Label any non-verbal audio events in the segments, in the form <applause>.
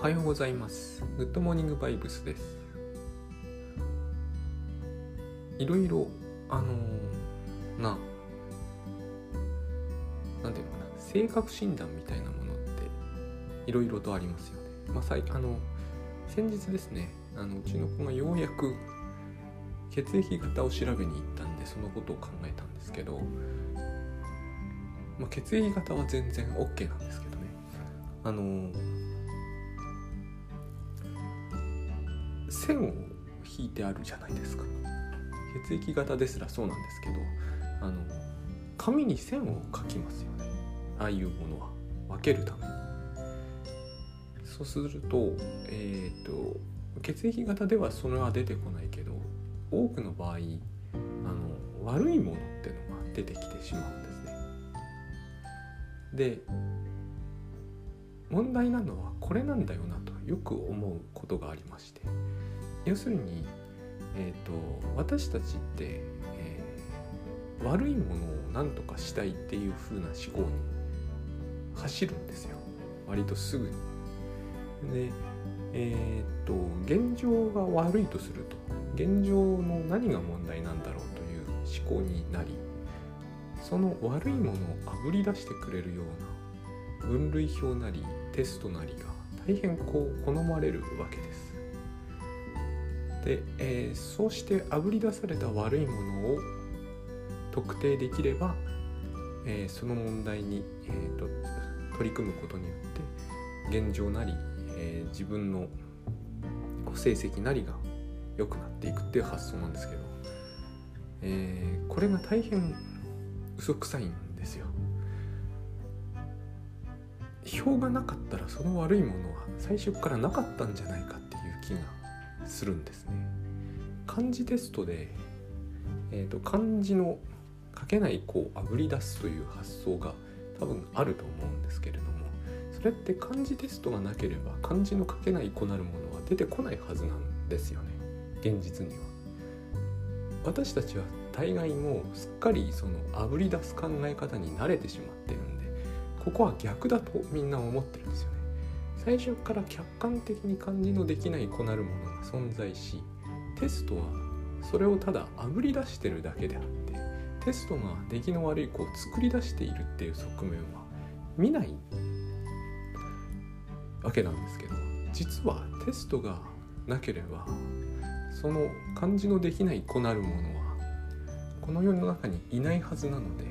おはようございます。グッドモーニングバイブスです。いろいろあのー、ななんていうのかな。性格診断みたいなものっていろいろとありますよね。まあ最あの先日ですねあのうちの子がようやく血液型を調べに行ったんでそのことを考えたんですけど、まあ、血液型は全然 OK なんですけどね。あの線を引いてあるじゃないですか。血液型ですらそうなんですけどあの紙に線を書きますよね。ああいうものは。分けるために。そうするとえっ、ー、と血液型ではそれは出てこないけど多くの場合あの悪いものってのが出てきてしまうんですね。で問題なのはこれなんだよなと。よく思うことがありまして要するに、えーと、私たちって、えー、悪いものを何とかしたいっていう風な思考に走るんですよ割とすぐに。でえっ、ー、と現状が悪いとすると現状の何が問題なんだろうという思考になりその悪いものをあぶり出してくれるような分類表なりテストなりが大変こう好まれるわけです。で、えー、そうしてあぶり出された悪いものを特定できれば、えー、その問題に、えーと、取り組むことによって現状なり、えー、自分の成績なりが良くなっていくっていう発想なんですけど、え、これが大変嘘くさいんですよ。表がなかったらその悪いものは最初からなかったんじゃないかっていう気がするんですね。漢字テストで、えーと、漢字の書けない子をあぶり出すという発想が多分あると思うんですけれどもそれって漢字テストがなければ漢字の書けない子なるものは出てこないはずなんですよね現実には。私たちは大概もうすっかりそのあぶり出す考え方に慣れてしまってるんここは逆だとみんな思ってるんですよね。最初から客観的に感じのできない子なるものが存在しテストはそれをただあぶり出してるだけであってテストが出来の悪い子を作り出しているっていう側面は見ないわけなんですけど実はテストがなければその漢字のできない子なるものはこの世の中にいないはずなので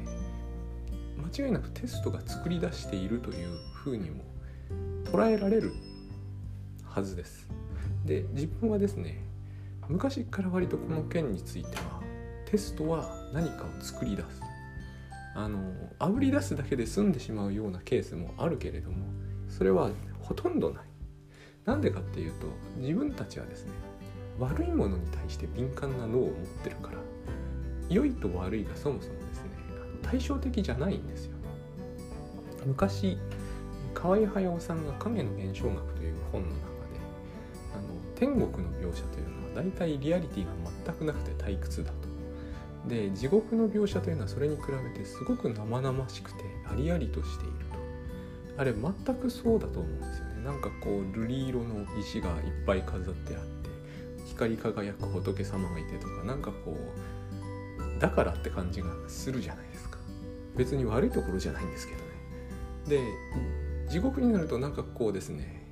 間違いなくテストが作り出しているというふうにも捉えられるはずです。で自分はですね昔から割とこの件についてはテストは何かを作り出すあのあぶり出すだけで済んでしまうようなケースもあるけれどもそれはほとんどないなんでかっていうと自分たちはですね悪いものに対して敏感な脳を持ってるから良いと悪いがそもそも対照的じゃないんですよ昔河合駿さんが「影の現象学」という本の中であの天国の描写というのは大体リアリティが全くなくて退屈だと。で地獄の描写というのはそれに比べてすごく生々しくてありありとしていると。あれ全くそうだと思うんですよね。なんかこう瑠璃色の石がいっぱい飾ってあって光り輝く仏様がいてとかなんかこうだからって感じがするじゃないですか。別に悪いところじゃないんですけどね。で地獄になるとなんかこうですね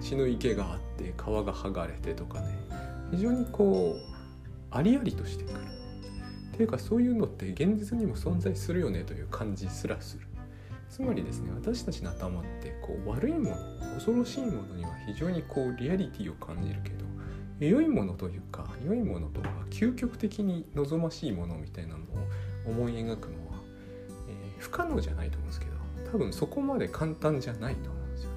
血の池があって皮が剥がれてとかね非常にこうありありとしてくるっていうかそういうのって現実にも存在するよねという感じすらするつまりですね私たちの頭ってこう悪いもの恐ろしいものには非常にこうリアリティを感じるけど良いものというか良いものとか究極的に望ましいものみたいなのを思い描くの、不可能じゃないと思うんですけど多分そこまで簡単じゃないと思うんですよね。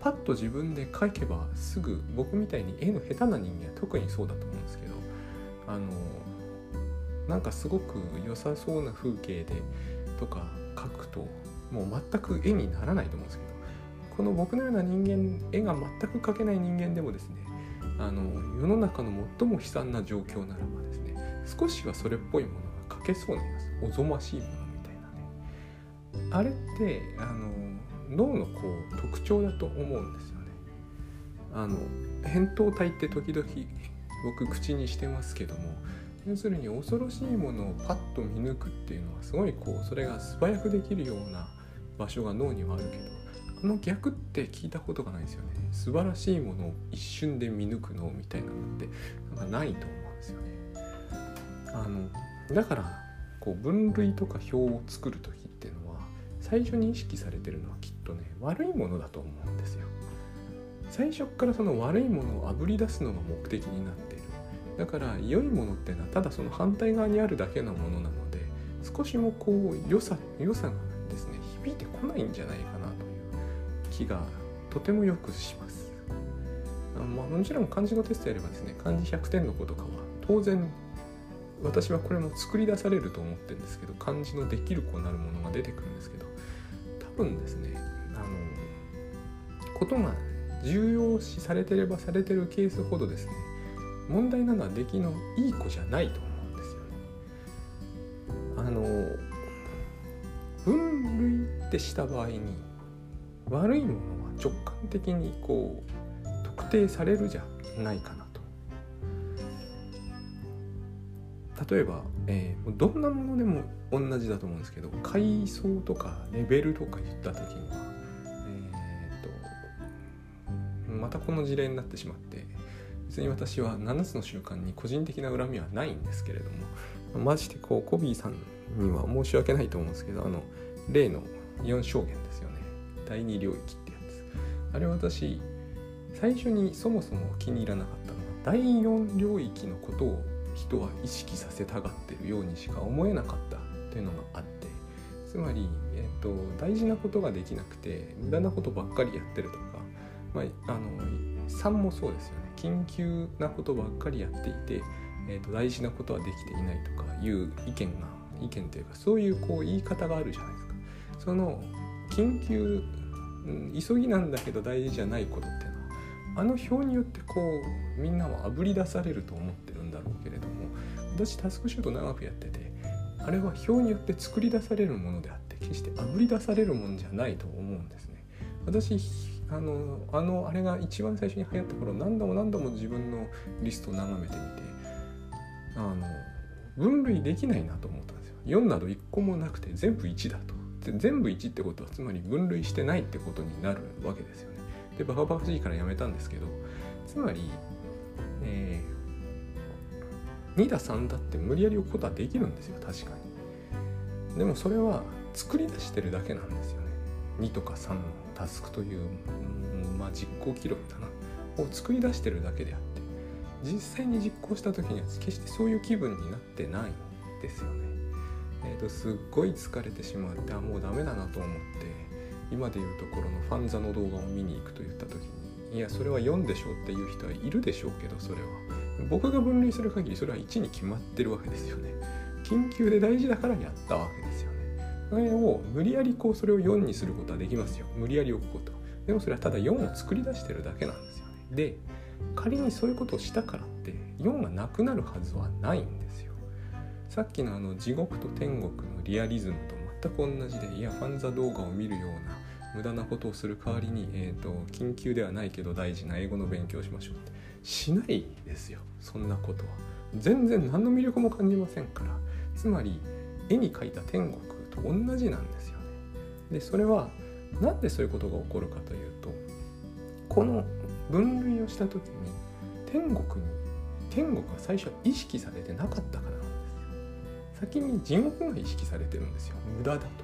パッと自分で描けばすぐ僕みたいに絵の下手な人間は特にそうだと思うんですけどあのなんかすごく良さそうな風景でとか描くともう全く絵にならないと思うんですけどこの僕のような人間絵が全く描けない人間でもですねあの世の中の最も悲惨な状況ならばですね少しはそれっぽいものが描けそうなりますおぞましいものあれってあの脳のこう特徴だと思うんですよね。あの扁桃体って時々僕口にしてますけども要するに恐ろしいものをパッと見抜くっていうのはすごいこうそれが素早くできるような場所が脳にはあるけどあの逆って聞いたことがないですよね素晴らしいものを一瞬で見抜く脳みたいなのってなんかないと思うんですよねあのだからこう分類とか表を作る時最初に意識されてるのはきっとね悪いものだと思うんですよ。最初からその悪いものをあぶり出すのが目的になっている。だから良いものっていうのはただその反対側にあるだけのものなので少しもこう良さ良さがですね響いてこないんじゃないかなという気がとてもよくします。まあ、もちろん漢字のテストやればですね漢字100点の子とかは当然私はこれも作り出されると思ってるんですけど漢字のできる子なるものが出てくるんですけど分ですねあのことが重要視されてればされてるケースほどですね問題なのは出来のいい子じゃないと思うんですよね。あの分類ってした場合に悪いものは直感的にこう特定されるじゃないかなと例えば、えー、どんなものでも同じだと思うんですけど階層とかレベルとか言った時には、えーと、またこの事例になってしまって別に私は7つの習慣に個人的な恨みはないんですけれどもマジでこうコビーさんには申し訳ないと思うんですけどあの例の4証言ですよね。第2領域ってやつ。あれ私最初にそもそも気に入らなかったのは第4領域のことを人は意識させたがってるようにしか思えなかったというのがあってつまり、えーと、大事なことができなくて無駄なことばっかりやってるとか、まあ、あの3もそうですよね緊急なことばっかりやっていて、えーと、大事なことはできていないとかいう意見が意見というかそういうこう言い方があるじゃないですか。その緊急、急ぎなんだけど大事じゃないことっていうのはあの表によってこうみんなはあぶり出されると思ってるんだろうけれども私タスクシュート長くやっててあれは表によって作り出されるものであって決してあぶり出されるものじゃないと思うんですね。私あのあのあれが一番最初に流行った頃何度も何度も自分のリストを眺めてみてあの分類できないなと思ったんですよ。4など1個もなくて全部1だと。全部1ってことはつまり分類してないってことになるわけですよね。でバカバカしいからやめたんですけどつまり、えー、2だ3だって無理やり置くことはできるんですよ確かに。でもそれは作り出してるだけなんですよね。2とか3のタスクという、うん、まあ実行記録だな。を作り出してるだけであって。実際に実行した時には決してそういう気分になってないんですよね。えーと、すっごい疲れてしまってあもうダメだなと思って今でいうところのファンザの動画を見に行くと言った時にいやそれは4でしょうっていう人はいるでしょうけどそれは。僕が分類する限りそれは1に決まってるわけですよね。緊急で大事だからやったわけですよね。それを無理やりこうそれを4にすることはできますよ。無理やり置くことでもそれはただ4を作り出してるだけなんですよね。で仮にそういうことをしたからって4がなくなるはずはないんですよ。さっきのあの地獄と天国のリアリズムと全く同じでいやファンザ動画を見るような無駄なことをする代わりに、えーと、緊急ではないけど大事な英語の勉強をしましょうって。しないですよ。そんなことは。全然何の魅力も感じませんから。つまり絵に描いた天国と同じなんですよね。でそれは何でそういうことが起こるかというとこの分類をした時に天国に天国は最初は意識されてなかったからなんです先に地獄が意識されてるんですよ。無駄だと。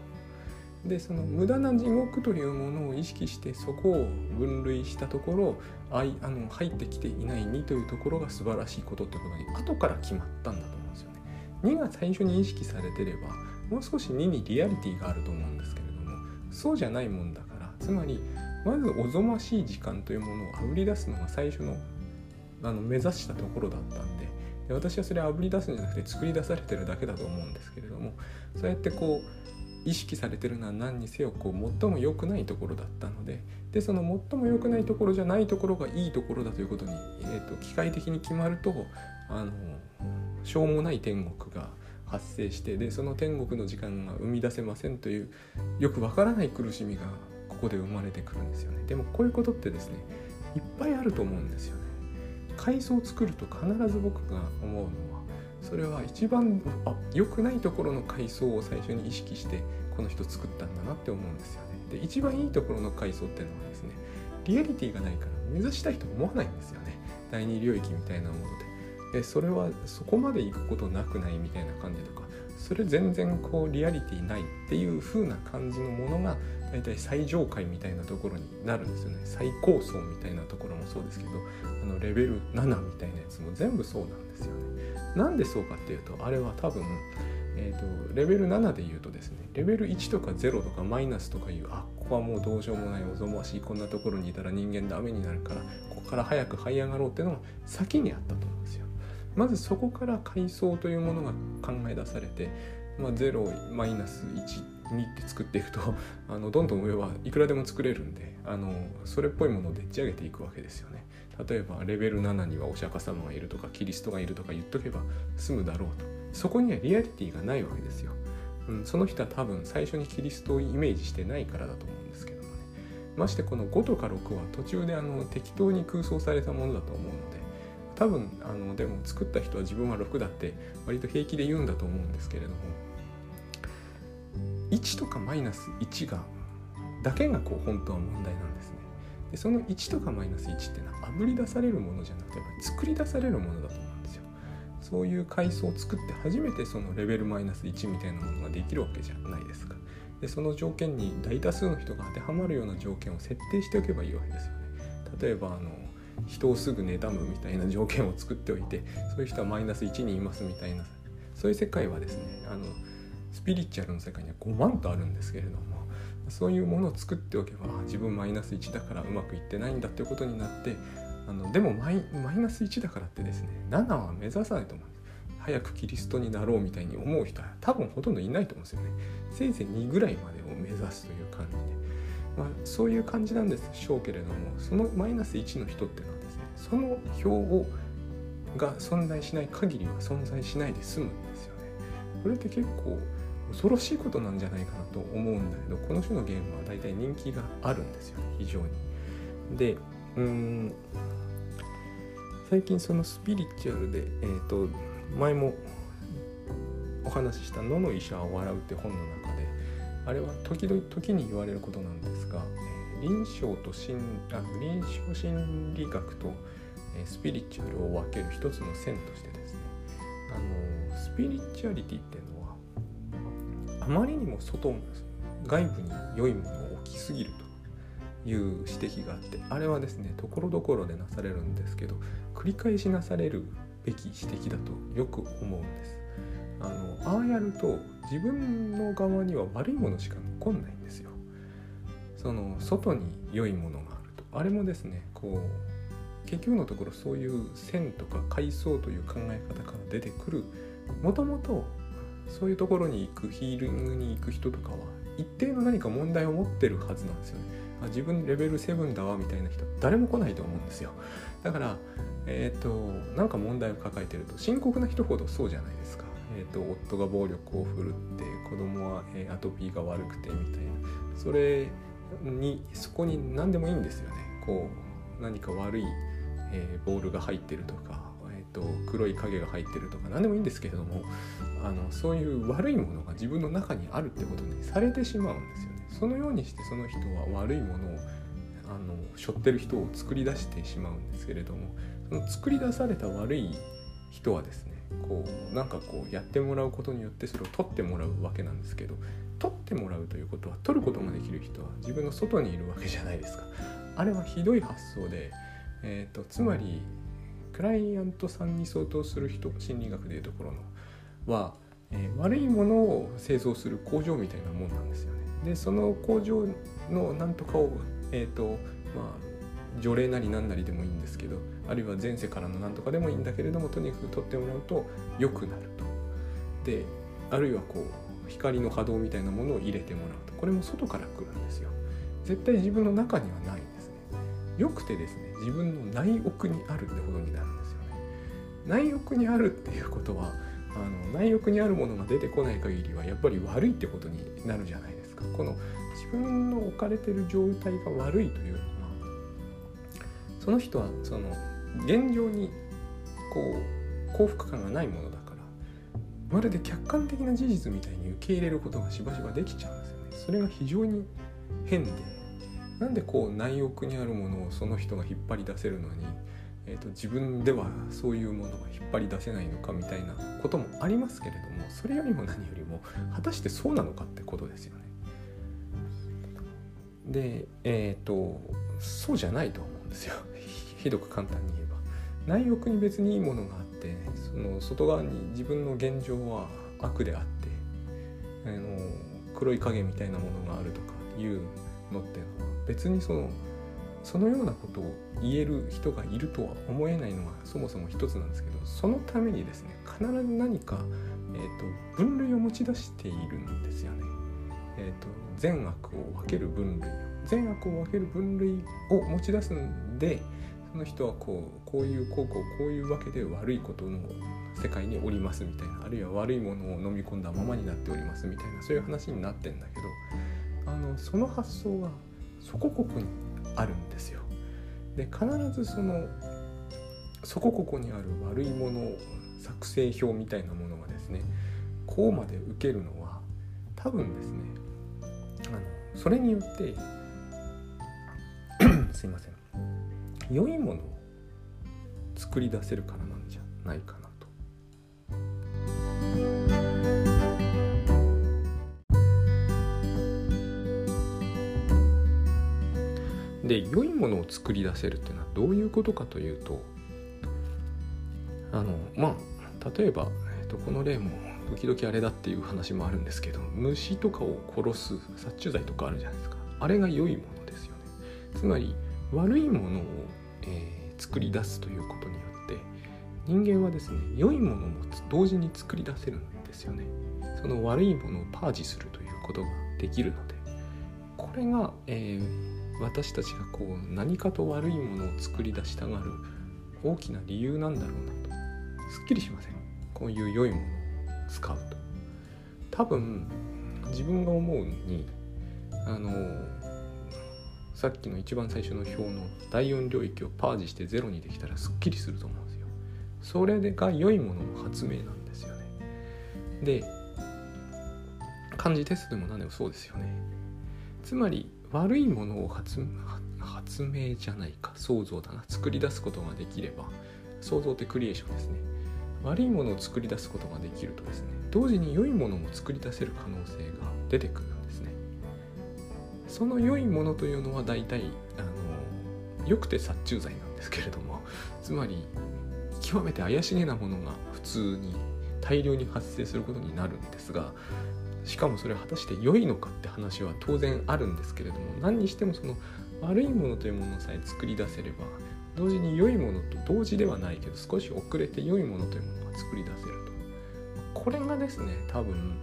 でその無駄な地獄というものを意識してそこを分類したところあいあの入ってきていない2というところが素晴らしいことってことに後から決まったんだと思うんですよね。2が最初に意識されてればもう少し2にリアリティがあると思うんですけれどもそうじゃないもんだからつまりまずおぞましい時間というものをあぶり出すのが最初のあの目指したところだったんでで私はそれをあぶり出すんじゃなくて作り出されてるだけだと思うんですけれどもそうやってこう意識されてるのは何にせよこう最も良くないところだったのででその最も良くないところじゃないところがいいところだということに、えーと、機械的に決まるとあのしょうもない天国が発生してでその天国の時間が生み出せませんというよくわからない苦しみがここで生まれてくるんですよね。でもこういうことってですねいっぱいあると思うんですよね階層を作ると必ず僕が思うのそれは一番あ良くないところの階層を最初に意識してこの人作ったんだなって思うんですよね。で一番いいところの階層っていうのはですねリアリティがないから目指したいと思わないんですよね。第二領域みたいなもので。でそれはそこまで行くことなくないみたいな感じとかそれ全然こうリアリティないっていう風な感じのものが大体最上階みたいなところになるんですよね。最高層みたいなところもそうですけどあのレベル7みたいなやつも全部そうなんですよね。なんでそうかっていうとあれは多分えーと、レベル7で言うとですねレベル1とか0とかマイナスとかいうあここはもうどうしようもないおぞましいこんなところにいたら人間ダメになるからここから早く這い上がろうっていうのが先にあったと。まずそこから階層というものが考え出されて、まあ、0マイナス12って作っていくと <laughs> あのどんどん上はいくらでも作れるんであのそれっぽいものをでっち上げていくわけですよね。例えばレベル7にはお釈迦様がいるとかキリストがいるとか言っとけば済むだろうと。そこにはリアリティがないわけですよ、うん、その人は多分最初にキリストをイメージしてないからだと思うんですけどもね。ましてこの5とか6は途中であの適当に空想されたものだと思うので多分あのでも作った人は自分は6だって割と平気で言うんだと思うんですけれども1とかマイナス1がだけがこう本当は問題なんですね。でその1とかマイナス1ってのはあぶり出されるものじゃなくてやっぱ作り出されるものだと思うんですよ。そういう階層を作って初めてそのレベルマイナス1みたいなものができるわけじゃないですか。でその条件に大多数の人が当てはまるような条件を設定しておけばいいわけですよね。例えばあの人をすぐ妬むみたいな条件を作っておいてそういう人はマイナス1にいますみたいな。そういう世界はですねあのスピリチュアルの世界には5万とあるんですけれどもそういうものを作っておけば自分マイナス1だからうまくいってないんだっていうことになってあのでもマイナス1だからってですね7は目指さないと思うんです。早くキリストになろうみたいに思う人は多分ほとんどいないと思うんですよね。せいぜい2ぐらいまでを目指すという感じで、まあ、そういう感じなんでしょうけれどもそのマイナス1の人っていうのはですねその表をが存在しない限りは存在しないで済むんですよねこれって結構恐ろしいことなんじゃないかなと思うんだけどこの種のゲームは大体人気があるんですよ非常に。でうん最近そのスピリチュアルで、えーと、前もお話しした「野の医者は笑う」って本の中あれは時々時に言われることなんですが、え、臨床と心あ臨床心理学と、え、スピリチュアルを分ける一つの線としてですねあのスピリチュアリティっていうのはあまりにも外外部に良いものを置きすぎるという指摘があってあれはですねところどころでなされるんですけど繰り返しなされるべき指摘だとよく思うんです。あのああやると自分の側には悪いものしか残んないんですよ。その外に良いものがあるとあれもですねこう結局のところそういう線とか階層という考え方から出てくるもともとそういうところに行くヒーリングに行く人とかは一定の何か問題を持ってるはずなんですよね。あ自分レベル7だわみたいな人誰も来ないと思うんですよ。だからえっ、ー、となんか問題を抱えてると深刻な人ほどそうじゃないですか。えーと、夫が暴力を振るって子供は、えー、アトピーが悪くてみたいなそれにそこに何でもいいんですよねこう何か悪い、えー、ボールが入ってるとかと黒い影が入ってるとか何でもいいんですけれどもあのそういう悪いものが自分の中にあるってことにされてしまうんですよね。そのようにしてその人は悪いものをあの背負ってる人を作り出してしまうんですけれどもその作り出された悪い人はですねこうなんかこうやってもらうことによってそれを取ってもらうわけなんですけど取ってもらうということは取ることができる人は自分の外にいるわけじゃないですかあれはひどい発想で、えーとつまりクライアントさんに相当する人心理学でいうところのは、えー、悪いものを製造する工場みたいなもんなんですよね。でその工場のなんとかを、えーとまあ、除霊なりなんなりでもいいんですけどあるいは前世からのなんとかでもいいんだけれどもとにかく取ってもらうと良くなると。であるいはこう光の波動みたいなものを入れてもらうとこれも外から来るんですよ。絶対自分の中にはないんですね。よくてですね自分の内奥にあるってことになるんですよね。内奥にあるっていうことはあの内奥にあるものが出てこない限りはやっぱり悪いってことになるじゃないですか。この自分の置かれてる状態が悪いというのはその人はその現状にこう幸福感がないものだからまるで客観的な事実みたいに受け入れることがしばしばできちゃうんですよねそれが非常に変でなんでこう内奥にあるものをその人が引っ張り出せるのに、えーと、自分ではそういうものが引っ張り出せないのかみたいなこともありますけれどもそれよりも何よりも果たしてそうなのかってことですよね。でえっ、ー、とそうじゃないと思うんですよひどく簡単に言えば。内奥に別にいいものがあってその外側に自分の現状は悪であってあの黒い影みたいなものがあるとかいうのっていうのは別にそのそのようなことを言える人がいるとは思えないのがそもそも一つなんですけどそのためにですね必ず何か、えーと、分類を持ち出しているんですよね。えーと、善悪を分ける分類善悪を分ける分類を持ち出すんでその人はこうこういうこうこうこういうわけで悪いことの世界におりますみたいなあるいは悪いものを飲み込んだままになっておりますみたいなそういう話になってんだけどあのその発想がそこにあるんですよ。で必ずそのそこここにある悪いもの作成表みたいなものがですねこうまで受けるのは多分ですねあのそれによって <clears throat> すいません良いものを作り出せるからなんじゃないかなと。で良いものを作り出せるっていうのはどういうことかというとあのまあ例えば、えーと、この例も時々あれだっていう話もあるんですけど虫とかを殺す殺虫剤とかあるじゃないですか。あれが良いものですよね。つまり悪いものを、えー、作り出すということによって人間はですね良いものも同時に作り出せるんですよね。その悪いものをパージするということができるので。これが、えー私たちがこう何かと悪いものを作り出したがる大きな理由なんだろうなと。すっきりしません。こういう良いものを使うと。多分自分が思うにあのさっきの一番最初の表の第4領域をパージしてゼロにできたらすっきりすると思うんですよ。それが良いものの発明なんですよね。で漢字テストでも何でもそうですよね。つまり悪いものを発発明じゃないか。想像だな。作り出すことができれば。想像ってクリエーションですね。悪いものを作り出すことができるとですね同時に良いものも作り出せる可能性が出てくる。その良いものというのは大体あの良くて殺虫剤なんですけれども <laughs> つまり極めて怪しげなものが普通に大量に発生することになるんですがしかもそれは果たして良いのかって話は当然あるんですけれども何にしてもその悪いものというものさえ作り出せれば同時に良いものと同時ではないけど少し遅れて良いものというものが作り出せると。これがですね多分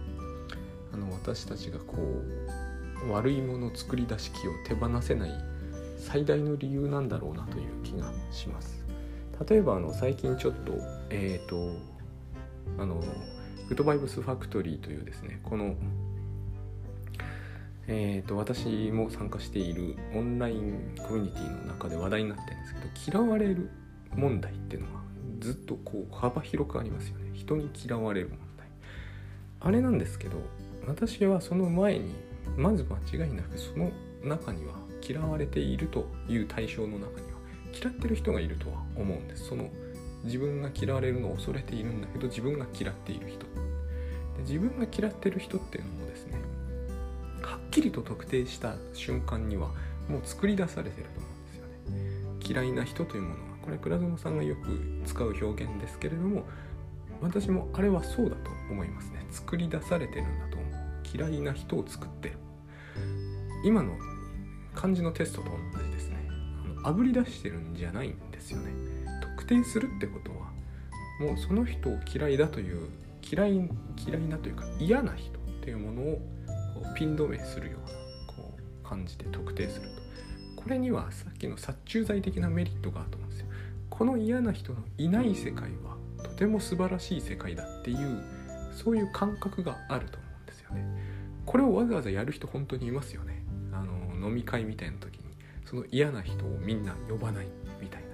あの私たちがこう悪いもの作り出し気を手放せない最大の理由なんだろうなという気がします。例えばあの最近ちょっとえっ、ー、とあのグッドバイブスファクトリーというですねこのえーと、私も参加しているオンラインコミュニティの中で話題になってるんですけど嫌われる問題っていうのはずっとこう幅広くありますよね。人に嫌われる問題。あれなんですけど私はその前にまず間違いなくその中には嫌われているという対象の中には嫌ってる人がいるとは思うんです。その自分が嫌われるのを恐れているんだけど自分が嫌っている人。で自分が嫌ってる人っていうのもですねはっきりと特定した瞬間にはもう作り出されてると思うんですよね。嫌いな人というものはこれ倉園さんがよく使う表現ですけれども私もあれはそうだと思いますね。作り出されてるんだ。嫌いな人を作って今の漢字のテストと同じですね。あぶり出してるんじゃないんですよね。特定するってことはもうその人を嫌いだという嫌い嫌いなというか嫌な人っていうものをこうピン止めするようなこう感じで特定すると。これにはさっきの殺虫剤的なメリットがあると思うんですよ。この嫌な人のいない世界はとても素晴らしい世界だっていうそういう感覚があると思うよねこれをわざわざやる人本当にいますよね。あの飲み会みたいな時に。その嫌な人をみんな呼ばないみたいな。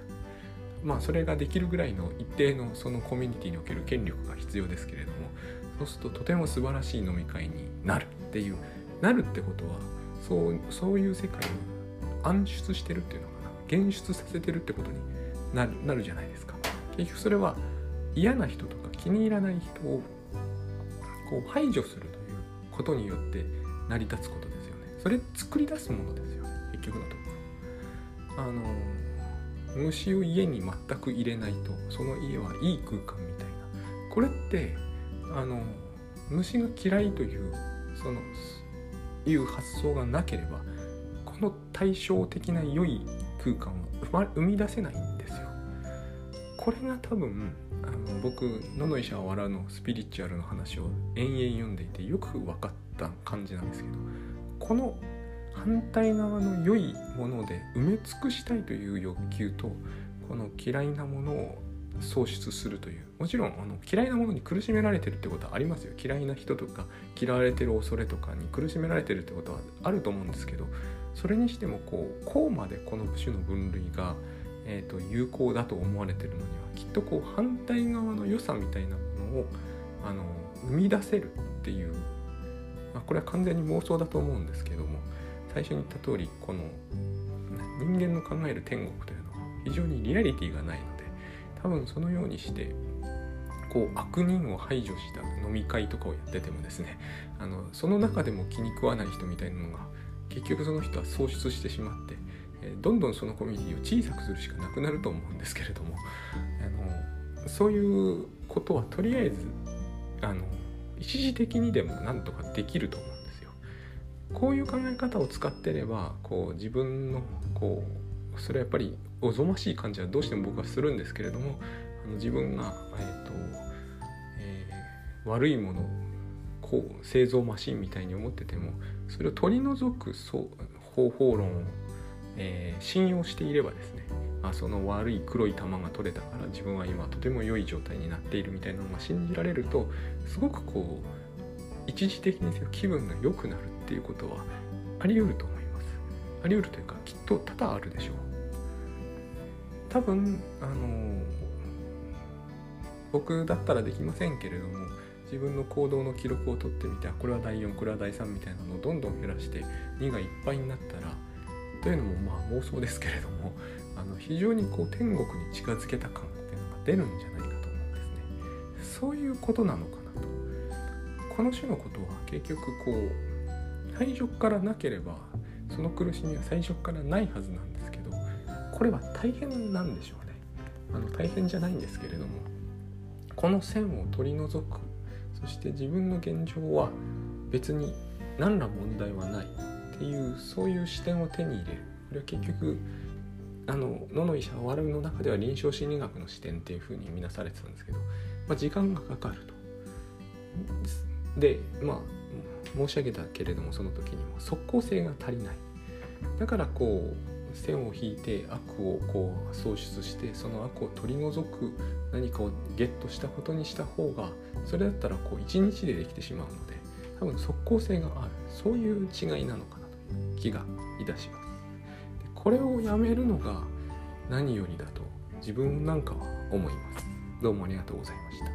まあそれができるぐらいの一定のそのコミュニティにおける権力が必要ですけれどもそうするととても素晴らしい飲み会になるっていうなるってことはそうそういう世界を暗出してるっていうのかな。現出させてるってことになるなるじゃないですか。結局それは嫌な人とか気に入らない人をこう排除することによって成り立つことですよね。それ作り出すものですよね。結局のところ。あの虫を家に全く入れないとその家はいい空間みたいな。これってあの虫が嫌いというそのいう発想がなければこの対照的な良い空間は生み出せないんですよ。これが多分あの僕「野の医者は笑う」のスピリチュアルの話を延々読んでいてよく分かった感じなんですけどこの反対側の良いもので埋め尽くしたいという欲求とこの嫌いなものを喪失するというもちろんあの嫌いなものに苦しめられてるってことはありますよ。嫌いな人とか嫌われてる恐れとかに苦しめられてるってことはあると思うんですけどそれにしてもこうこうまでこの種の分類が、えーと、有効だと思われてるのにはきっとこう反対側の良さみたいなものをあの生み出せるっていう、まあ、これは完全に妄想だと思うんですけども最初に言った通りこの人間の考える天国というのは非常にリアリティがないので多分そのようにしてこう悪人を排除した飲み会とかをやっててもですねあのその中でも気に食わない人みたいなのが結局その人は喪失してしまって、どんどんそのコミュニティを小さくするしかなくなると思うんですけれどもあのそういうことはとりあえずあの一時的にでもなんとかできると思うんですよ。こういう考え方を使ってればこう自分のこうそれはやっぱりおぞましい感じはどうしても僕はするんですけれどもあの自分が、えーとえー、悪いものこう製造マシンみたいに思っててもそれを取り除くそう方法論を、えー、信用していればですねあその悪い黒い玉が取れたから自分は今とても良い状態になっているみたいなのが信じられるとすごくこう一時的に気分が良くなるっていうことはあり得ると思います。あり得るというかきっと多々あるでしょう。多分あの僕だったらできませんけれども自分の行動の記録を取ってみてこれは第4これは第3みたいなのをどんどん減らして2がいっぱいになったらというのもまあ妄想ですけれどもあの非常にこう天国に近づけた感っていうのが出るんじゃないかと思うんですね。そういうことなのかなと。この種のことは結局こう最初からなければその苦しみは最初からないはずなんですけどこれは大変なんでしょうね。あの大変じゃないんですけれどもこの線を取り除くそして自分の現状は別に何ら問題はないっていうそういう視点を手に入れる。これは結局あの野の医者は笑うの中では臨床心理学の視点っていうふうに見なされてたんですけど、まあ、時間がかかると。でまあ申し上げたけれどもその時にも即効性が足りない。だからこう線を引いて悪をこう創出してその悪を取り除く何かをゲットしたことにした方がそれだったらこう一日でできてしまうので多分即効性がある。そういう違いなのかな。気がいたします。でこれをやめるのが何よりだと自分なんかは思います。どうもありがとうございました。